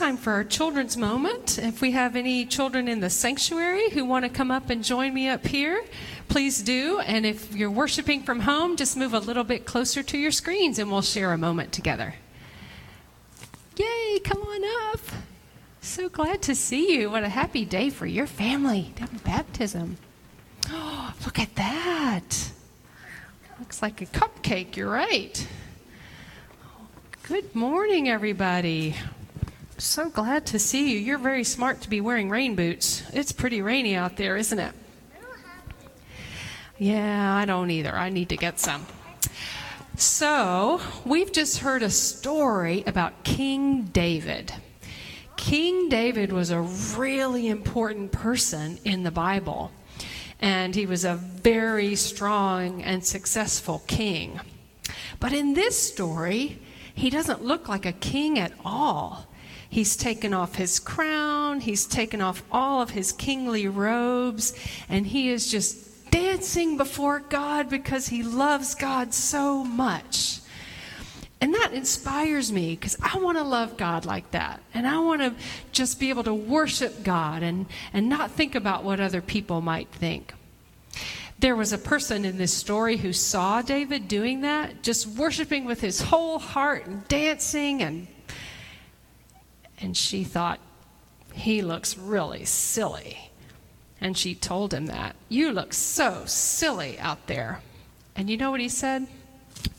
time for our children's moment. If we have any children in the sanctuary who want to come up and join me up here, please do. And if you're worshiping from home, just move a little bit closer to your screens and we'll share a moment together. Yay, come on up. So glad to see you. What a happy day for your family to baptism. Oh, look at that. Looks like a cupcake, you're right. Good morning, everybody. So glad to see you. You're very smart to be wearing rain boots. It's pretty rainy out there, isn't it? Yeah, I don't either. I need to get some. So, we've just heard a story about King David. King David was a really important person in the Bible, and he was a very strong and successful king. But in this story, he doesn't look like a king at all. He's taken off his crown, he's taken off all of his kingly robes, and he is just dancing before God because he loves God so much. And that inspires me because I want to love God like that. And I want to just be able to worship God and, and not think about what other people might think. There was a person in this story who saw David doing that, just worshiping with his whole heart and dancing and and she thought he looks really silly. And she told him that. You look so silly out there. And you know what he said?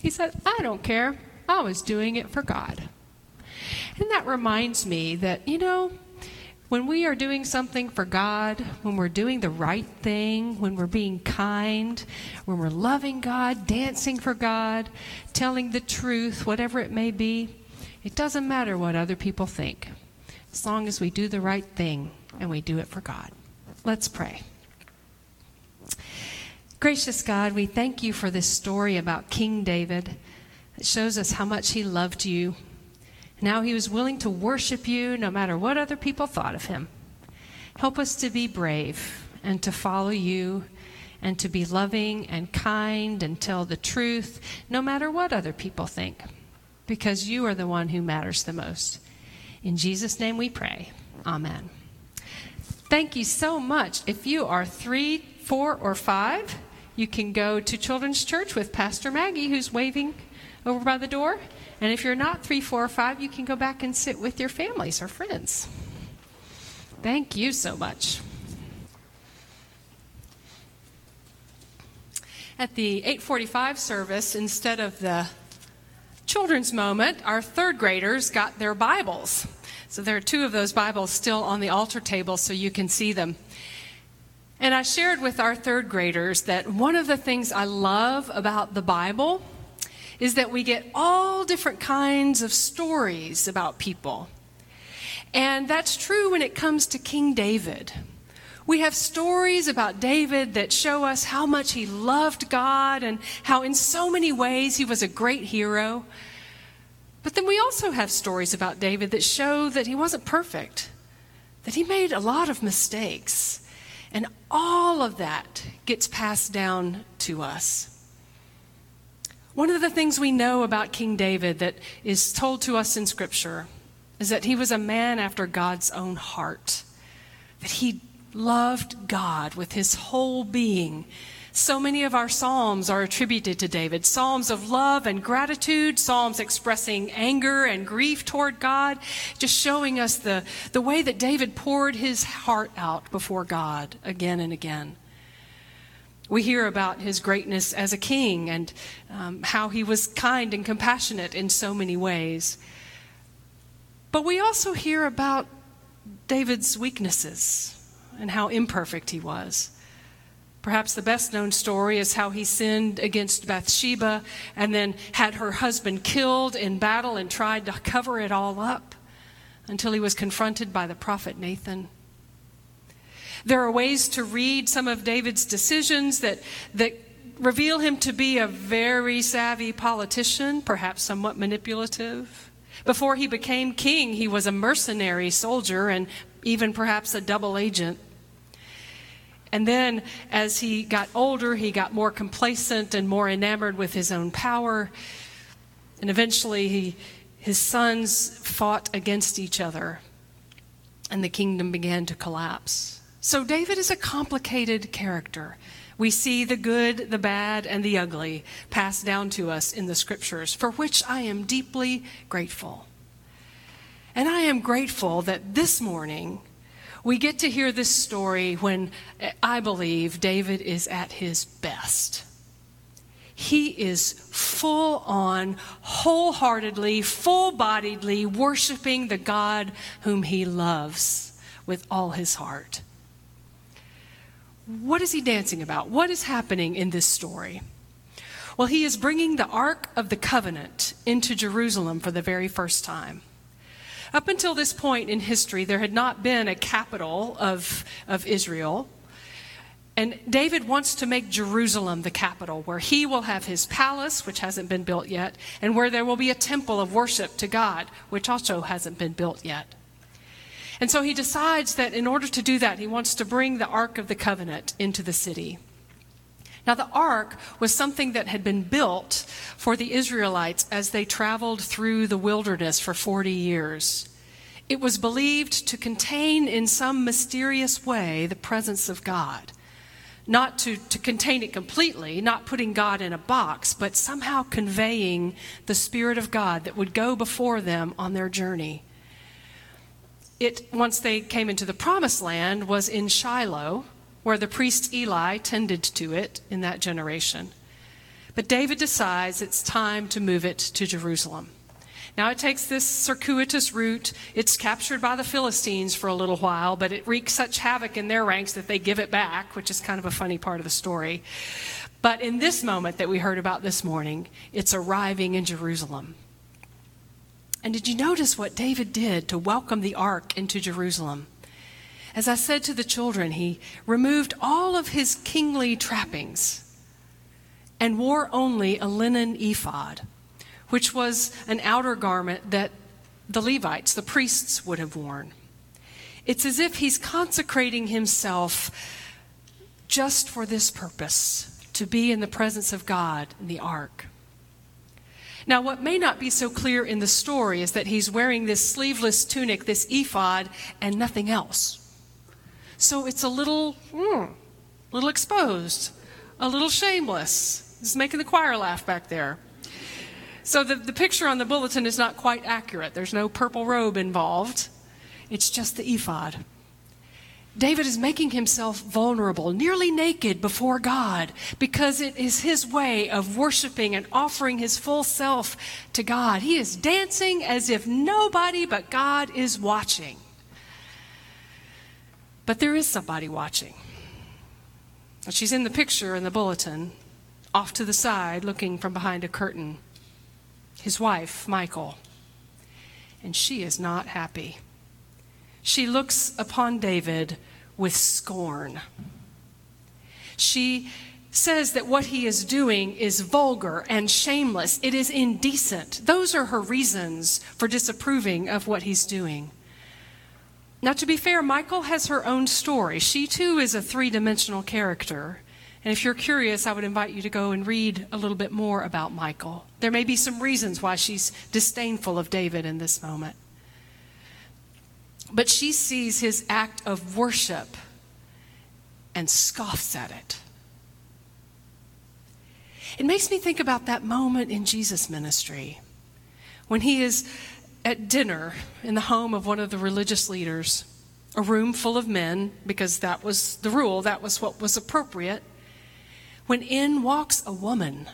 He said, I don't care. I was doing it for God. And that reminds me that, you know, when we are doing something for God, when we're doing the right thing, when we're being kind, when we're loving God, dancing for God, telling the truth, whatever it may be, it doesn't matter what other people think, as long as we do the right thing and we do it for God. Let's pray. Gracious God, we thank you for this story about King David. It shows us how much he loved you now he was willing to worship you no matter what other people thought of him. Help us to be brave and to follow you and to be loving and kind and tell the truth no matter what other people think, because you are the one who matters the most. In Jesus' name we pray. Amen. Thank you so much. If you are three, four, or five, you can go to Children's Church with Pastor Maggie, who's waving over by the door. And if you're not three, four, or five, you can go back and sit with your families or friends. Thank you so much. At the 845 service, instead of the children's moment, our third graders got their Bibles. So there are two of those Bibles still on the altar table so you can see them. And I shared with our third graders that one of the things I love about the Bible is that we get all different kinds of stories about people. And that's true when it comes to King David. We have stories about David that show us how much he loved God and how, in so many ways, he was a great hero. But then we also have stories about David that show that he wasn't perfect, that he made a lot of mistakes. And all of that gets passed down to us. One of the things we know about King David that is told to us in Scripture is that he was a man after God's own heart, that he loved God with his whole being. So many of our Psalms are attributed to David Psalms of love and gratitude, Psalms expressing anger and grief toward God, just showing us the, the way that David poured his heart out before God again and again. We hear about his greatness as a king and um, how he was kind and compassionate in so many ways. But we also hear about David's weaknesses and how imperfect he was. Perhaps the best known story is how he sinned against Bathsheba and then had her husband killed in battle and tried to cover it all up until he was confronted by the prophet Nathan. There are ways to read some of David's decisions that, that reveal him to be a very savvy politician, perhaps somewhat manipulative. Before he became king, he was a mercenary soldier and even perhaps a double agent. And then, as he got older, he got more complacent and more enamored with his own power. And eventually, he, his sons fought against each other and the kingdom began to collapse. So David is a complicated character. We see the good, the bad, and the ugly passed down to us in the scriptures, for which I am deeply grateful. And I am grateful that this morning we get to hear this story when eh, I believe David is at his best. He is full on, wholeheartedly, full bodiedly worshiping the God whom he loves with all his heart. What is he dancing about? What is happening in this story? Well, he is bringing the Ark of the Covenant into Jerusalem for the very first time. Up until this point in history, there had not been a capital of, of Israel. And David wants to make Jerusalem the capital, where he will have his palace, which hasn't been built yet, and where there will be a temple of worship to God, which also hasn't been built yet. And so he decides that in order to do that, he wants to bring the Ark of the Covenant into the city. Now, the ark was something that had been built for the Israelites as they traveled through the wilderness for 40 years. It was believed to contain, in some mysterious way, the presence of God. Not to, to contain it completely, not putting God in a box, but somehow conveying the Spirit of God that would go before them on their journey it, once they came into the promised land, was in Shiloh, where the priest Eli tended to it in that generation. But David decides it's time to move it to Jerusalem. Now it takes this circuitous route. It's captured by the Philistines for a little while, but it wreaks such havoc in their ranks that they give it back, which is kind of a funny part of the story. But in this moment that we heard about this morning, it's arriving in Jerusalem. And did you notice what David did to welcome the ark into Jerusalem? As I said to the children, he removed all of his kingly trappings and wore only a linen ephod, which was an outer garment that the Levites, the priests, would have worn. It's as if he's consecrating himself just for this purpose to be in the presence of God in the ark. Now, what may not be so clear in the story is that he's wearing this sleeveless tunic, this ephod, and nothing else. So it's a little, mm, little exposed, a little shameless. It's making the choir laugh back there. So the, the picture on the bulletin is not quite accurate. There's no purple robe involved. It's just the ephod. David is making himself vulnerable, nearly naked before God, because it is his way of worshiping and offering his full self to God. He is dancing as if nobody but God is watching. But there is somebody watching. She's in the picture in the bulletin, off to the side, looking from behind a curtain. His wife, Michal. And she is not happy. She looks upon David with scorn. She says that what he is doing is vulgar and shameless. It is indecent. Those are her reasons for disapproving of what he's doing. Now, to be fair, Michal has her own story. She too is a three dimensional character. And if you're curious, I would invite you to go and read a little bit more about Michal. There may be some reasons why she's disdainful of David in this moment. But she sees his act of worship and scoffs at it. It makes me think about that moment in Jesus' ministry when he is at dinner in the home of one of the religious leaders, a room full of men, because that was the rule, that was what was appropriate, when in walks a woman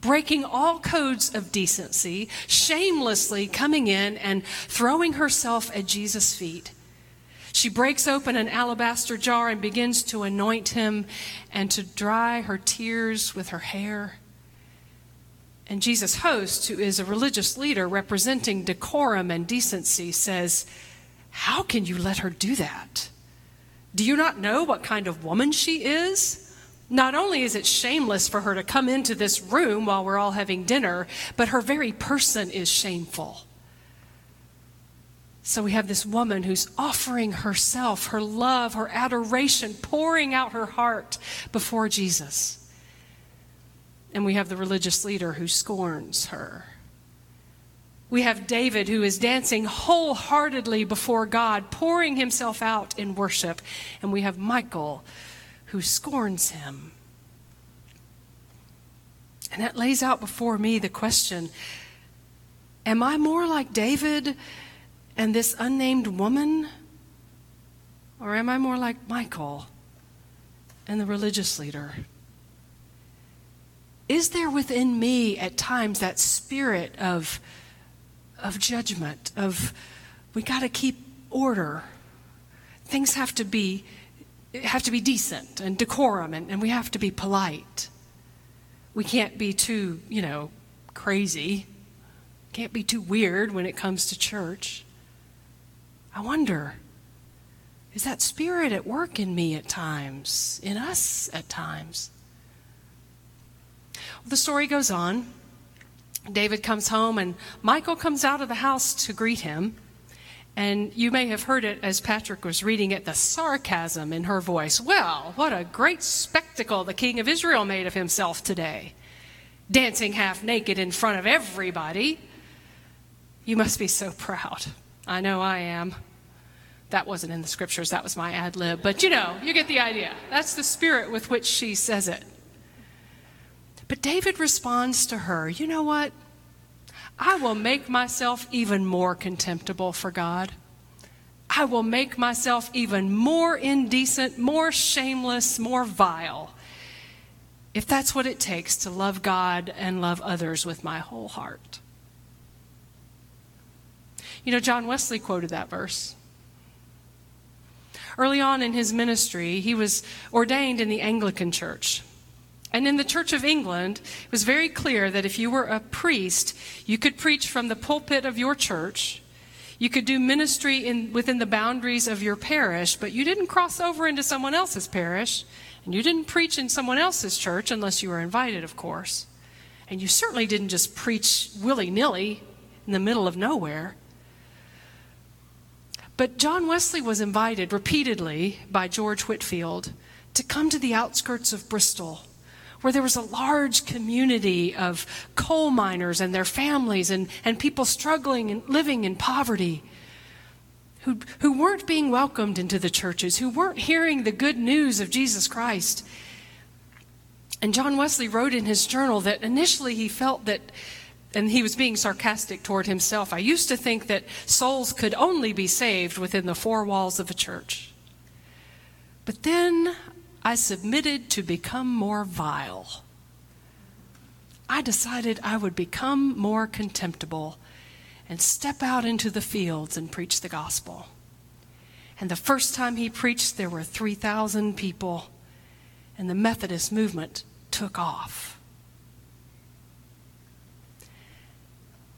breaking all codes of decency, shamelessly coming in and throwing herself at Jesus' feet. She breaks open an alabaster jar and begins to anoint him and to dry her tears with her hair. And Jesus' host, who is a religious leader representing decorum and decency, says, How can you let her do that? Do you not know what kind of woman she is? Not only is it shameless for her to come into this room while we're all having dinner, but her very person is shameful. So we have this woman who's offering herself, her love, her adoration, pouring out her heart before Jesus. And we have the religious leader who scorns her. We have David who is dancing wholeheartedly before God, pouring himself out in worship. And we have Michal who scorns him. And that lays out before me the question Am I more like David and this unnamed woman? Or am I more like Michal and the religious leader? Is there within me at times that spirit of, of judgment, of we got to keep order? Things have to be have to be decent and decorum and, and we have to be polite. We can't be too, you know, crazy. Can't be too weird when it comes to church. I wonder is that spirit at work in me at times, in us at times? The story goes on. David comes home, and Michal comes out of the house to greet him. And you may have heard it as Patrick was reading it the sarcasm in her voice. Well, what a great spectacle the king of Israel made of himself today, dancing half naked in front of everybody. You must be so proud. I know I am. That wasn't in the scriptures, that was my ad lib. But you know, you get the idea. That's the spirit with which she says it. But David responds to her, You know what? I will make myself even more contemptible for God. I will make myself even more indecent, more shameless, more vile, if that's what it takes to love God and love others with my whole heart. You know, John Wesley quoted that verse. Early on in his ministry, he was ordained in the Anglican Church. And in the Church of England, it was very clear that if you were a priest, you could preach from the pulpit of your church. You could do ministry in, within the boundaries of your parish, but you didn't cross over into someone else's parish, and you didn't preach in someone else's church unless you were invited, of course. And you certainly didn't just preach willy nilly in the middle of nowhere. But John Wesley was invited repeatedly by George Whitefield to come to the outskirts of Bristol where there was a large community of coal miners and their families and, and people struggling and living in poverty who, who weren't being welcomed into the churches, who weren't hearing the good news of Jesus Christ. And John Wesley wrote in his journal that initially he felt that, and he was being sarcastic toward himself, I used to think that souls could only be saved within the four walls of a church. But then I submitted to become more vile. I decided I would become more contemptible and step out into the fields and preach the gospel. And the first time he preached, there were 3,000 people, and the Methodist movement took off.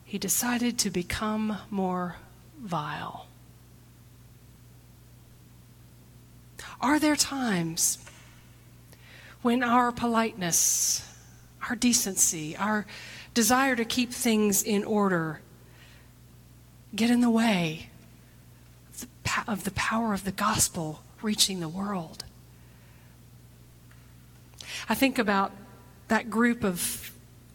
He decided to become more vile. Are there times when our politeness, our decency, our desire to keep things in order get in the way of the power of the gospel reaching the world. I think about that group of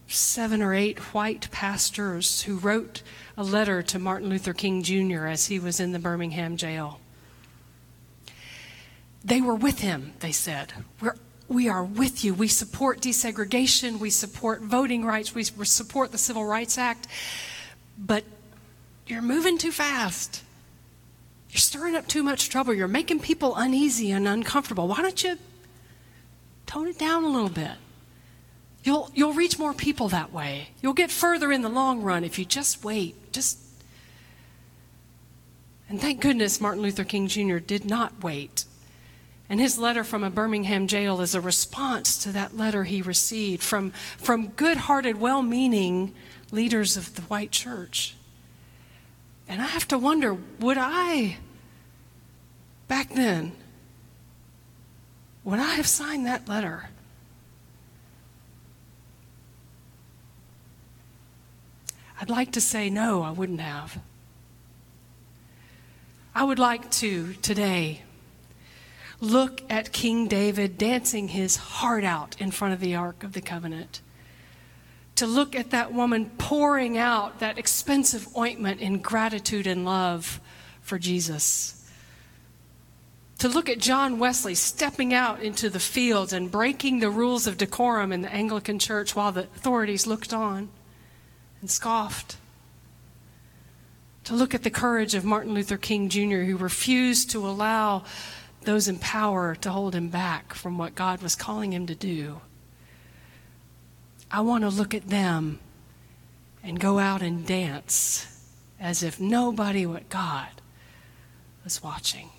seven or eight white pastors who wrote a letter to Martin Luther King Jr. as he was in the Birmingham jail. They were with him, they said. We're we are with you. We support desegregation. We support voting rights. We support the Civil Rights Act. But you're moving too fast. You're stirring up too much trouble. You're making people uneasy and uncomfortable. Why don't you tone it down a little bit? You'll, you'll reach more people that way. You'll get further in the long run if you just wait. Just and thank goodness Martin Luther King Jr. did not wait. And his letter from a Birmingham jail is a response to that letter he received from, from good hearted, well meaning leaders of the white church. And I have to wonder would I, back then, would I have signed that letter? I'd like to say no, I wouldn't have. I would like to today Look at King David dancing his heart out in front of the Ark of the Covenant. to look at that woman pouring out that expensive ointment in gratitude and love for Jesus. To look at John Wesley stepping out into the fields and breaking the rules of decorum in the Anglican Church while the authorities looked on and scoffed. To look at the courage of Martin Luther King Jr., who refused to allow those in power to hold him back from what God was calling him to do. I want to look at them and go out and dance as if nobody but God was watching.